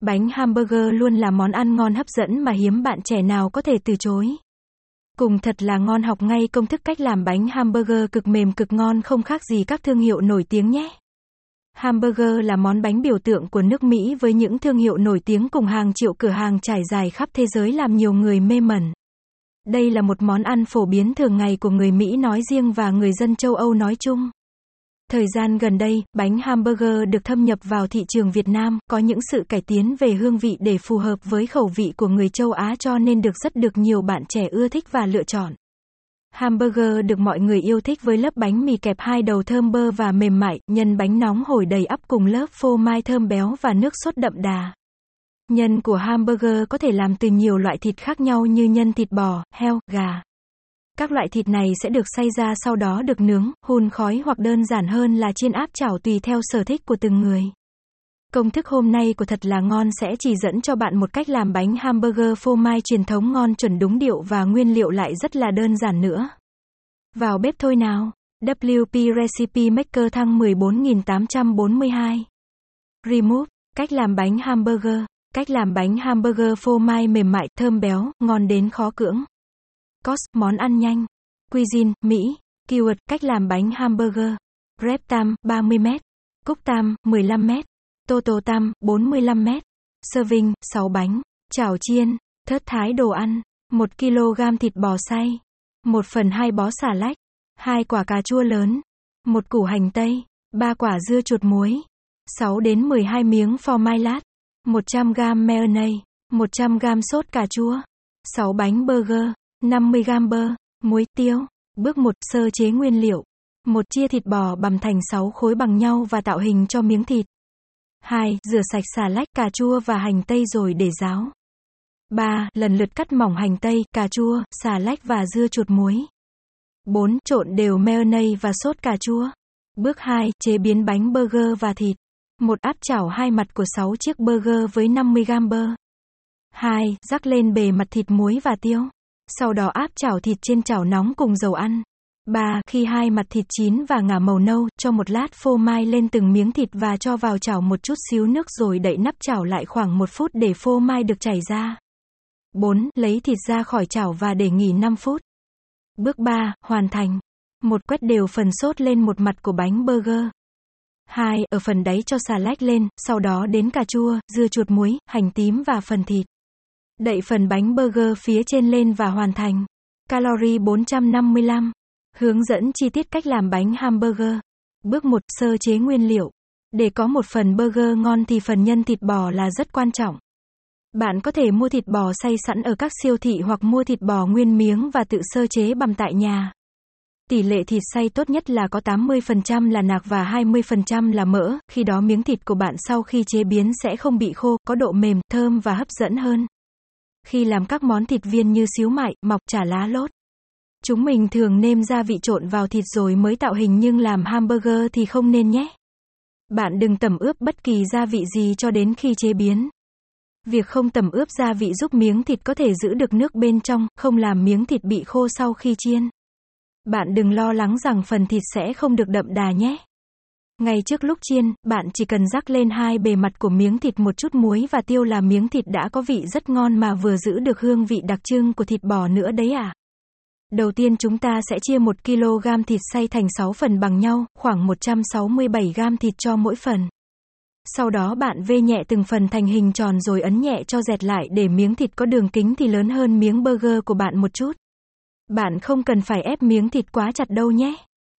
Bánh hamburger luôn là món ăn ngon hấp dẫn mà hiếm bạn trẻ nào có thể từ chối. Cùng thật là ngon học ngay công thức cách làm bánh hamburger cực mềm cực ngon không khác gì các thương hiệu nổi tiếng nhé. Hamburger là món bánh biểu tượng của nước Mỹ với những thương hiệu nổi tiếng cùng hàng triệu cửa hàng trải dài khắp thế giới làm nhiều người mê mẩn. Đây là một món ăn phổ biến thường ngày của người Mỹ nói riêng và người dân châu Âu nói chung. Thời gian gần đây, bánh hamburger được thâm nhập vào thị trường Việt Nam, có những sự cải tiến về hương vị để phù hợp với khẩu vị của người châu Á cho nên được rất được nhiều bạn trẻ ưa thích và lựa chọn. Hamburger được mọi người yêu thích với lớp bánh mì kẹp hai đầu thơm bơ và mềm mại, nhân bánh nóng hổi đầy ắp cùng lớp phô mai thơm béo và nước sốt đậm đà. Nhân của hamburger có thể làm từ nhiều loại thịt khác nhau như nhân thịt bò, heo, gà. Các loại thịt này sẽ được xay ra sau đó được nướng, hun khói hoặc đơn giản hơn là chiên áp chảo tùy theo sở thích của từng người. Công thức hôm nay của Thật là ngon sẽ chỉ dẫn cho bạn một cách làm bánh hamburger phô mai truyền thống ngon chuẩn đúng điệu và nguyên liệu lại rất là đơn giản nữa. Vào bếp thôi nào. WP Recipe Maker thăng 14842. Remove. Cách làm bánh hamburger. Cách làm bánh hamburger phô mai mềm mại, thơm béo, ngon đến khó cưỡng. Cost, món ăn nhanh. Cuisine, Mỹ. Keyword, cách làm bánh hamburger. Prep tam, 30m. Cúc tam, 15m. Total tam, 45m. Serving, 6 bánh. Chảo chiên. Thớt thái đồ ăn. 1 kg thịt bò xay. 1 phần 2 bó xà lách. 2 quả cà chua lớn. 1 củ hành tây. 3 quả dưa chuột muối. 6 đến 12 miếng phô mai lát. 100 g mayonnaise. 100 g sốt cà chua. 6 bánh burger. 50 g bơ, muối, tiêu. Bước 1, sơ chế nguyên liệu. 1. Chia thịt bò bằm thành 6 khối bằng nhau và tạo hình cho miếng thịt. 2. Rửa sạch xà lách, cà chua và hành tây rồi để ráo. 3. Lần lượt cắt mỏng hành tây, cà chua, xà lách và dưa chuột muối. 4. Trộn đều mayonnaise và sốt cà chua. Bước 2. Chế biến bánh burger và thịt. 1. áp chảo hai mặt của 6 chiếc burger với 50g bơ. 2. Rắc lên bề mặt thịt muối và tiêu. Sau đó áp chảo thịt trên chảo nóng cùng dầu ăn. 3. Khi hai mặt thịt chín và ngả màu nâu, cho một lát phô mai lên từng miếng thịt và cho vào chảo một chút xíu nước rồi đậy nắp chảo lại khoảng một phút để phô mai được chảy ra. 4. Lấy thịt ra khỏi chảo và để nghỉ 5 phút. Bước 3. Hoàn thành. Một quét đều phần sốt lên một mặt của bánh burger. 2. Ở phần đáy cho xà lách lên, sau đó đến cà chua, dưa chuột muối, hành tím và phần thịt. Đậy phần bánh burger phía trên lên và hoàn thành. Calorie 455. Hướng dẫn chi tiết cách làm bánh hamburger. Bước 1. Sơ chế nguyên liệu. Để có một phần burger ngon thì phần nhân thịt bò là rất quan trọng. Bạn có thể mua thịt bò xay sẵn ở các siêu thị hoặc mua thịt bò nguyên miếng và tự sơ chế bằm tại nhà. Tỷ lệ thịt xay tốt nhất là có 80% là nạc và 20% là mỡ, khi đó miếng thịt của bạn sau khi chế biến sẽ không bị khô, có độ mềm, thơm và hấp dẫn hơn. Khi làm các món thịt viên như xíu mại, mọc chả lá lốt. Chúng mình thường nêm gia vị trộn vào thịt rồi mới tạo hình nhưng làm hamburger thì không nên nhé. Bạn đừng tẩm ướp bất kỳ gia vị gì cho đến khi chế biến. Việc không tẩm ướp gia vị giúp miếng thịt có thể giữ được nước bên trong, không làm miếng thịt bị khô sau khi chiên. Bạn đừng lo lắng rằng phần thịt sẽ không được đậm đà nhé. Ngay trước lúc chiên, bạn chỉ cần rắc lên hai bề mặt của miếng thịt một chút muối và tiêu là miếng thịt đã có vị rất ngon mà vừa giữ được hương vị đặc trưng của thịt bò nữa đấy à. Đầu tiên chúng ta sẽ chia 1 kg thịt xay thành 6 phần bằng nhau, khoảng 167 g thịt cho mỗi phần. Sau đó bạn vê nhẹ từng phần thành hình tròn rồi ấn nhẹ cho dẹt lại để miếng thịt có đường kính thì lớn hơn miếng burger của bạn một chút. Bạn không cần phải ép miếng thịt quá chặt đâu nhé.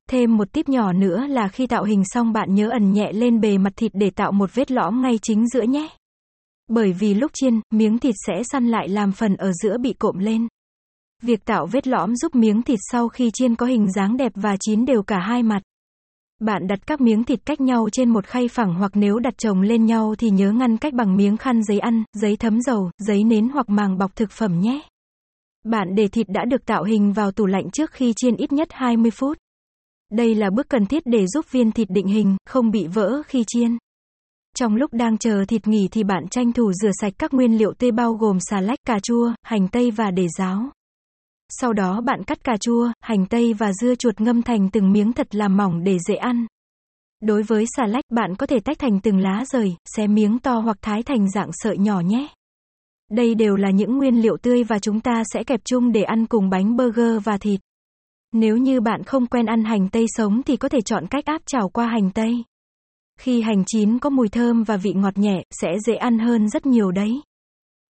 Thêm một tip nhỏ nữa là khi tạo hình xong bạn nhớ ẩn nhẹ lên bề mặt thịt để tạo một vết lõm ngay chính giữa nhé. Bởi vì lúc chiên, miếng thịt sẽ săn lại làm phần ở giữa bị cộm lên. Việc tạo vết lõm giúp miếng thịt sau khi chiên có hình dáng đẹp và chín đều cả hai mặt. Bạn đặt các miếng thịt cách nhau trên một khay phẳng hoặc nếu đặt chồng lên nhau thì nhớ ngăn cách bằng miếng khăn giấy ăn, giấy thấm dầu, giấy nến hoặc màng bọc thực phẩm nhé. Bạn để thịt đã được tạo hình vào tủ lạnh trước khi chiên ít nhất 20 phút. Đây là bước cần thiết để giúp viên thịt định hình, không bị vỡ khi chiên. Trong lúc đang chờ thịt nghỉ thì bạn tranh thủ rửa sạch các nguyên liệu tươi bao gồm xà lách, cà chua, hành tây và để ráo. Sau đó bạn cắt cà chua, hành tây và dưa chuột ngâm thành từng miếng thật là mỏng để dễ ăn. Đối với xà lách, bạn có thể tách thành từng lá rời, xé miếng to hoặc thái thành dạng sợi nhỏ nhé. Đây đều là những nguyên liệu tươi và chúng ta sẽ kẹp chung để ăn cùng bánh burger và thịt. Nếu như bạn không quen ăn hành tây sống thì có thể chọn cách áp chảo qua hành tây. Khi hành chín có mùi thơm và vị ngọt nhẹ, sẽ dễ ăn hơn rất nhiều đấy.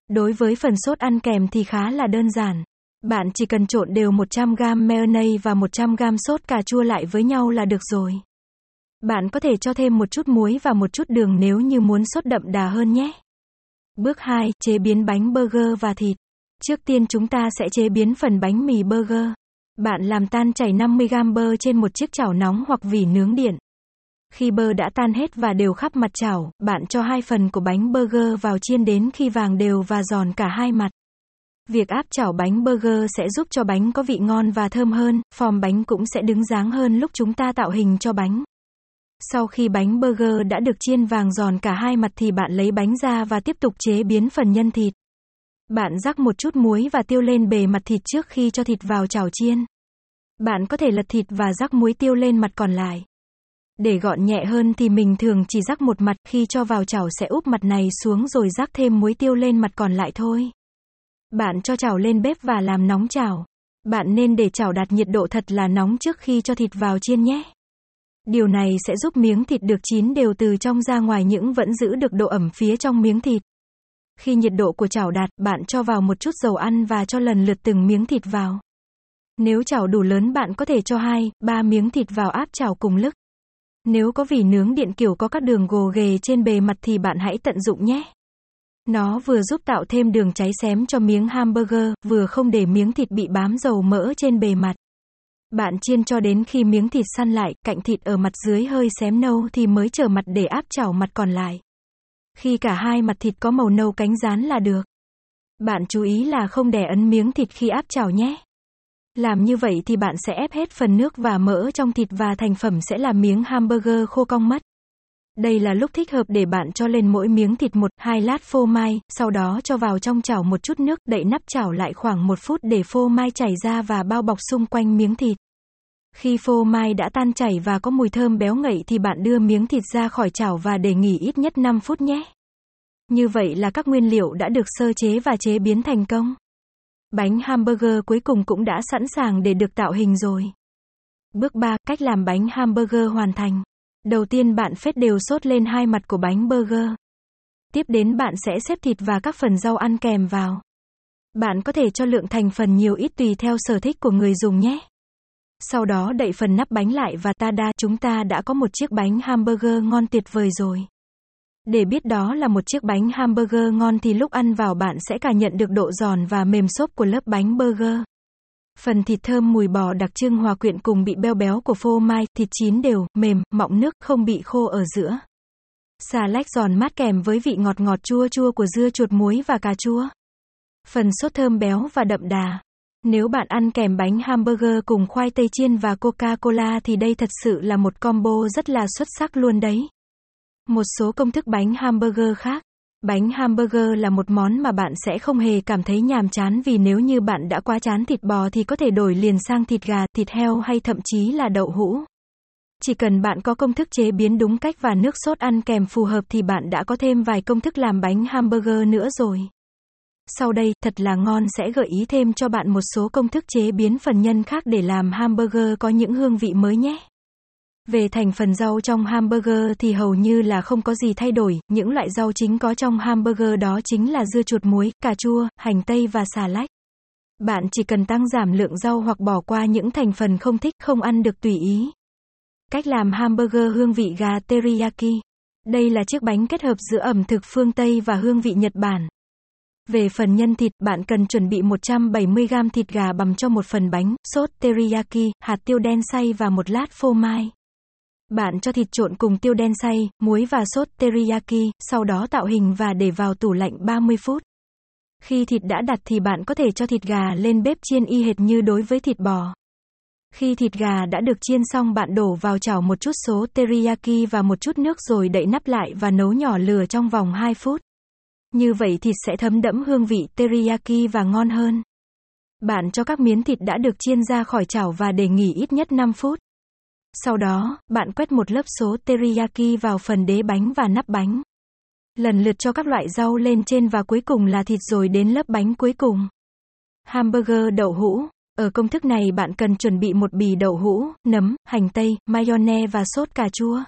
Đối với phần sốt ăn kèm thì khá là đơn giản. Bạn chỉ cần trộn đều 100g mayonnaise và chế sốt cà chua lại với nhau là được rồi. Bạn có thể cho thêm một chút muối và một chút đường nếu như muốn sốt đậm đà hơn nhé. Bước 2, chế biến bánh burger và thịt. Trước tiên chúng ta sẽ chế biến phần bánh mì burger. Bạn làm tan chảy 50g bơ trên một chiếc chảo nóng hoặc vỉ nướng điện. Khi bơ đã tan hết và đều khắp mặt chảo, bạn cho hai phần của bánh burger vào chiên đến khi vàng đều và giòn cả hai mặt. Việc áp chảo bánh burger sẽ giúp cho bánh có vị ngon và thơm hơn, form bánh cũng sẽ đứng dáng hơn lúc chúng ta tạo hình cho bánh. Sau khi bánh burger đã được chiên vàng giòn cả hai mặt thì bạn lấy bánh ra và tiếp tục chế biến phần nhân thịt. Bạn rắc một chút muối và tiêu lên bề mặt thịt trước khi cho thịt vào chảo chiên. Bạn có thể lật thịt và rắc muối tiêu lên mặt còn lại. Để gọn nhẹ hơn thì mình thường chỉ rắc một mặt, khi cho vào chảo sẽ úp mặt này xuống rồi rắc thêm muối tiêu lên mặt còn lại thôi. Bạn cho chảo lên bếp và làm nóng chảo. Bạn nên để chảo đạt nhiệt độ thật là nóng trước khi cho thịt vào chiên nhé. Điều này sẽ giúp miếng thịt được chín đều từ trong ra ngoài những vẫn giữ được độ ẩm phía trong miếng thịt. Khi nhiệt độ của chảo đạt, bạn cho vào một chút dầu ăn và cho lần lượt từng miếng thịt vào. Nếu chảo đủ lớn bạn có thể cho 2, 3 miếng thịt vào áp chảo cùng lúc. Nếu có vỉ nướng điện kiểu có các đường gồ ghề trên bề mặt thì bạn hãy tận dụng nhé. Nó vừa giúp tạo thêm đường cháy xém cho miếng hamburger, vừa không để miếng thịt bị bám dầu mỡ trên bề mặt. Bạn chiên cho đến khi miếng thịt săn lại, cạnh thịt ở mặt dưới hơi xém nâu thì mới trở mặt để áp chảo mặt còn lại. Khi cả hai mặt thịt có màu nâu cánh rán là được. Bạn chú ý là không để ấn miếng thịt khi áp chảo nhé. Làm như vậy thì bạn sẽ ép hết phần nước và mỡ trong thịt và thành phẩm sẽ là miếng hamburger khô cong mất. Đây là lúc thích hợp để bạn cho lên mỗi miếng thịt một, hai lát phô mai, sau đó cho vào trong chảo một chút nước, đậy nắp chảo lại khoảng một phút để phô mai chảy ra và bao bọc xung quanh miếng thịt. Khi phô mai đã tan chảy và có mùi thơm béo ngậy thì bạn đưa miếng thịt ra khỏi chảo và để nghỉ ít nhất 5 phút nhé. Như vậy là các nguyên liệu đã được sơ chế và chế biến thành công. Bánh hamburger cuối cùng cũng đã sẵn sàng để được tạo hình rồi. Bước 3, cách làm bánh hamburger hoàn thành. Đầu tiên bạn phết đều sốt lên hai mặt của bánh burger. Tiếp đến bạn sẽ xếp thịt và các phần rau ăn kèm vào. Bạn có thể cho lượng thành phần nhiều ít tùy theo sở thích của người dùng nhé. Sau đó đậy phần nắp bánh lại và ta đa chúng ta đã có một chiếc bánh hamburger ngon tuyệt vời rồi. Để biết đó là một chiếc bánh hamburger ngon thì lúc ăn vào bạn sẽ cảm nhận được độ giòn và mềm xốp của lớp bánh burger. Phần thịt thơm mùi bò đặc trưng hòa quyện cùng bị beo béo của phô mai, thịt chín đều, mềm, mọng nước, không bị khô ở giữa. Xà lách giòn mát kèm với vị ngọt ngọt chua chua của dưa chuột muối và cà chua. Phần sốt thơm béo và đậm đà. Nếu bạn ăn kèm bánh hamburger cùng khoai tây chiên và Coca-Cola thì đây thật sự là một combo rất là xuất sắc luôn đấy. Một số công thức bánh hamburger khác. Bánh hamburger là một món mà bạn sẽ không hề cảm thấy nhàm chán vì nếu như bạn đã quá chán thịt bò thì có thể đổi liền sang thịt gà, thịt heo hay thậm chí là đậu hũ. Chỉ cần bạn có công thức chế biến đúng cách và nước sốt ăn kèm phù hợp thì bạn đã có thêm vài công thức làm bánh hamburger nữa rồi. Sau đây, thật là ngon sẽ gợi ý thêm cho bạn một số công thức chế biến phần nhân khác để làm hamburger có những hương vị mới nhé. Về thành phần rau trong hamburger thì hầu như là không có gì thay đổi, những loại rau chính có trong hamburger đó chính là dưa chuột muối, cà chua, hành tây và xà lách. Bạn chỉ cần tăng giảm lượng rau hoặc bỏ qua những thành phần không thích không ăn được tùy ý. Cách làm hamburger hương vị gà teriyaki. Đây là chiếc bánh kết hợp giữa ẩm thực phương Tây và hương vị Nhật Bản. Về phần nhân thịt, bạn cần chuẩn bị 170g thịt gà bằm cho một phần bánh, sốt teriyaki, hạt tiêu đen xay và một lát phô mai. Bạn cho thịt trộn cùng tiêu đen xay, muối và sốt teriyaki, sau đó tạo hình và để vào tủ lạnh 30 phút. Khi thịt đã đặt thì bạn có thể cho thịt gà lên bếp chiên y hệt như đối với thịt bò. Khi thịt gà đã được chiên xong bạn đổ vào chảo một chút số teriyaki và một chút nước rồi đậy nắp lại và nấu nhỏ lửa trong vòng 2 phút. Như vậy thịt sẽ thấm đẫm hương vị teriyaki và ngon hơn. Bạn cho các miếng thịt đã được chiên ra khỏi chảo và để nghỉ ít nhất 5 phút. Sau đó, bạn quét một lớp số teriyaki vào phần đế bánh và nắp bánh. Lần lượt cho các loại rau lên trên và cuối cùng là thịt rồi đến lớp bánh cuối cùng. Hamburger đậu hũ. Ở công thức này bạn cần chuẩn bị một bì đậu hũ, nấm, hành tây, mayonnaise và sốt cà chua.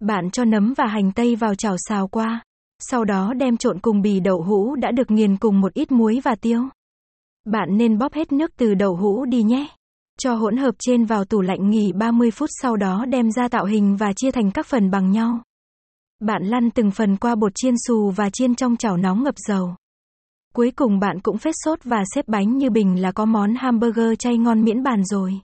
Bạn cho nấm và hành tây vào chảo xào qua. Sau đó đem trộn cùng bì đậu hũ đã được nghiền cùng một ít muối và tiêu. Bạn nên bóp hết nước từ đậu hũ đi nhé. Cho hỗn hợp trên vào tủ lạnh nghỉ 30 phút sau đó đem ra tạo hình và chia thành các phần bằng nhau. Bạn lăn từng phần qua bột chiên xù và chiên trong chảo nóng ngập dầu. Cuối cùng bạn cũng phết sốt và xếp bánh như bình là có món hamburger chay ngon miễn bàn rồi.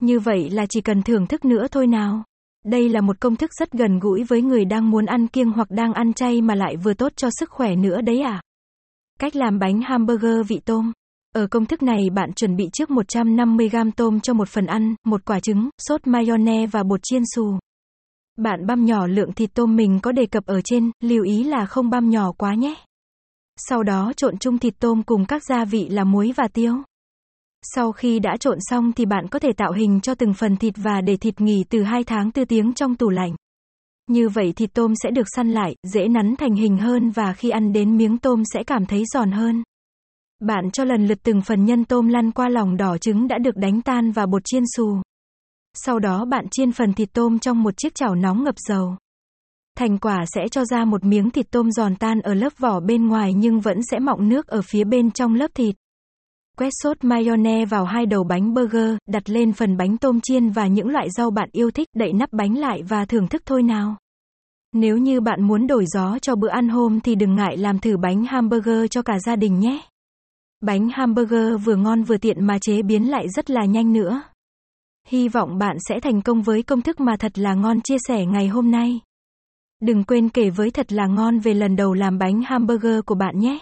Như vậy là chỉ cần thưởng thức nữa thôi nào. Đây là một công thức rất gần gũi với người đang muốn ăn kiêng hoặc đang ăn chay mà lại vừa tốt cho sức khỏe nữa đấy à. Cách làm bánh hamburger vị tôm. Ở công thức này bạn chuẩn bị trước 150g tôm cho một phần ăn, một quả trứng, sốt mayonnaise và bột chiên xù. Bạn băm nhỏ lượng thịt tôm mình có đề cập ở trên, lưu ý là không băm nhỏ quá nhé. Sau đó trộn chung thịt tôm cùng các gia vị là muối và tiêu. Sau khi đã trộn xong thì bạn có thể tạo hình cho từng phần thịt và để thịt nghỉ từ 2 tháng 4 tiếng trong tủ lạnh. Như vậy thịt tôm sẽ được săn lại, dễ nắn thành hình hơn và khi ăn đến miếng tôm sẽ cảm thấy giòn hơn. Bạn cho lần lượt từng phần nhân tôm lăn qua lòng đỏ trứng đã được đánh tan và bột chiên xù. Sau đó bạn chiên phần thịt tôm trong một chiếc chảo nóng ngập dầu. Thành quả sẽ cho ra một miếng thịt tôm giòn tan ở lớp vỏ bên ngoài nhưng vẫn sẽ mọng nước ở phía bên trong lớp thịt. Quét sốt mayonnaise vào hai đầu bánh burger, đặt lên phần bánh tôm chiên và những loại rau bạn yêu thích, đậy nắp bánh lại và thưởng thức thôi nào. Nếu như bạn muốn đổi gió cho bữa ăn hôm thì đừng ngại làm thử bánh hamburger cho cả gia đình nhé. Bánh hamburger vừa ngon vừa tiện mà chế biến lại rất là nhanh nữa. Hy vọng bạn sẽ thành công với công thức mà thật là ngon chia sẻ ngày hôm nay. Đừng quên kể với thật là ngon về lần đầu làm bánh hamburger của bạn nhé.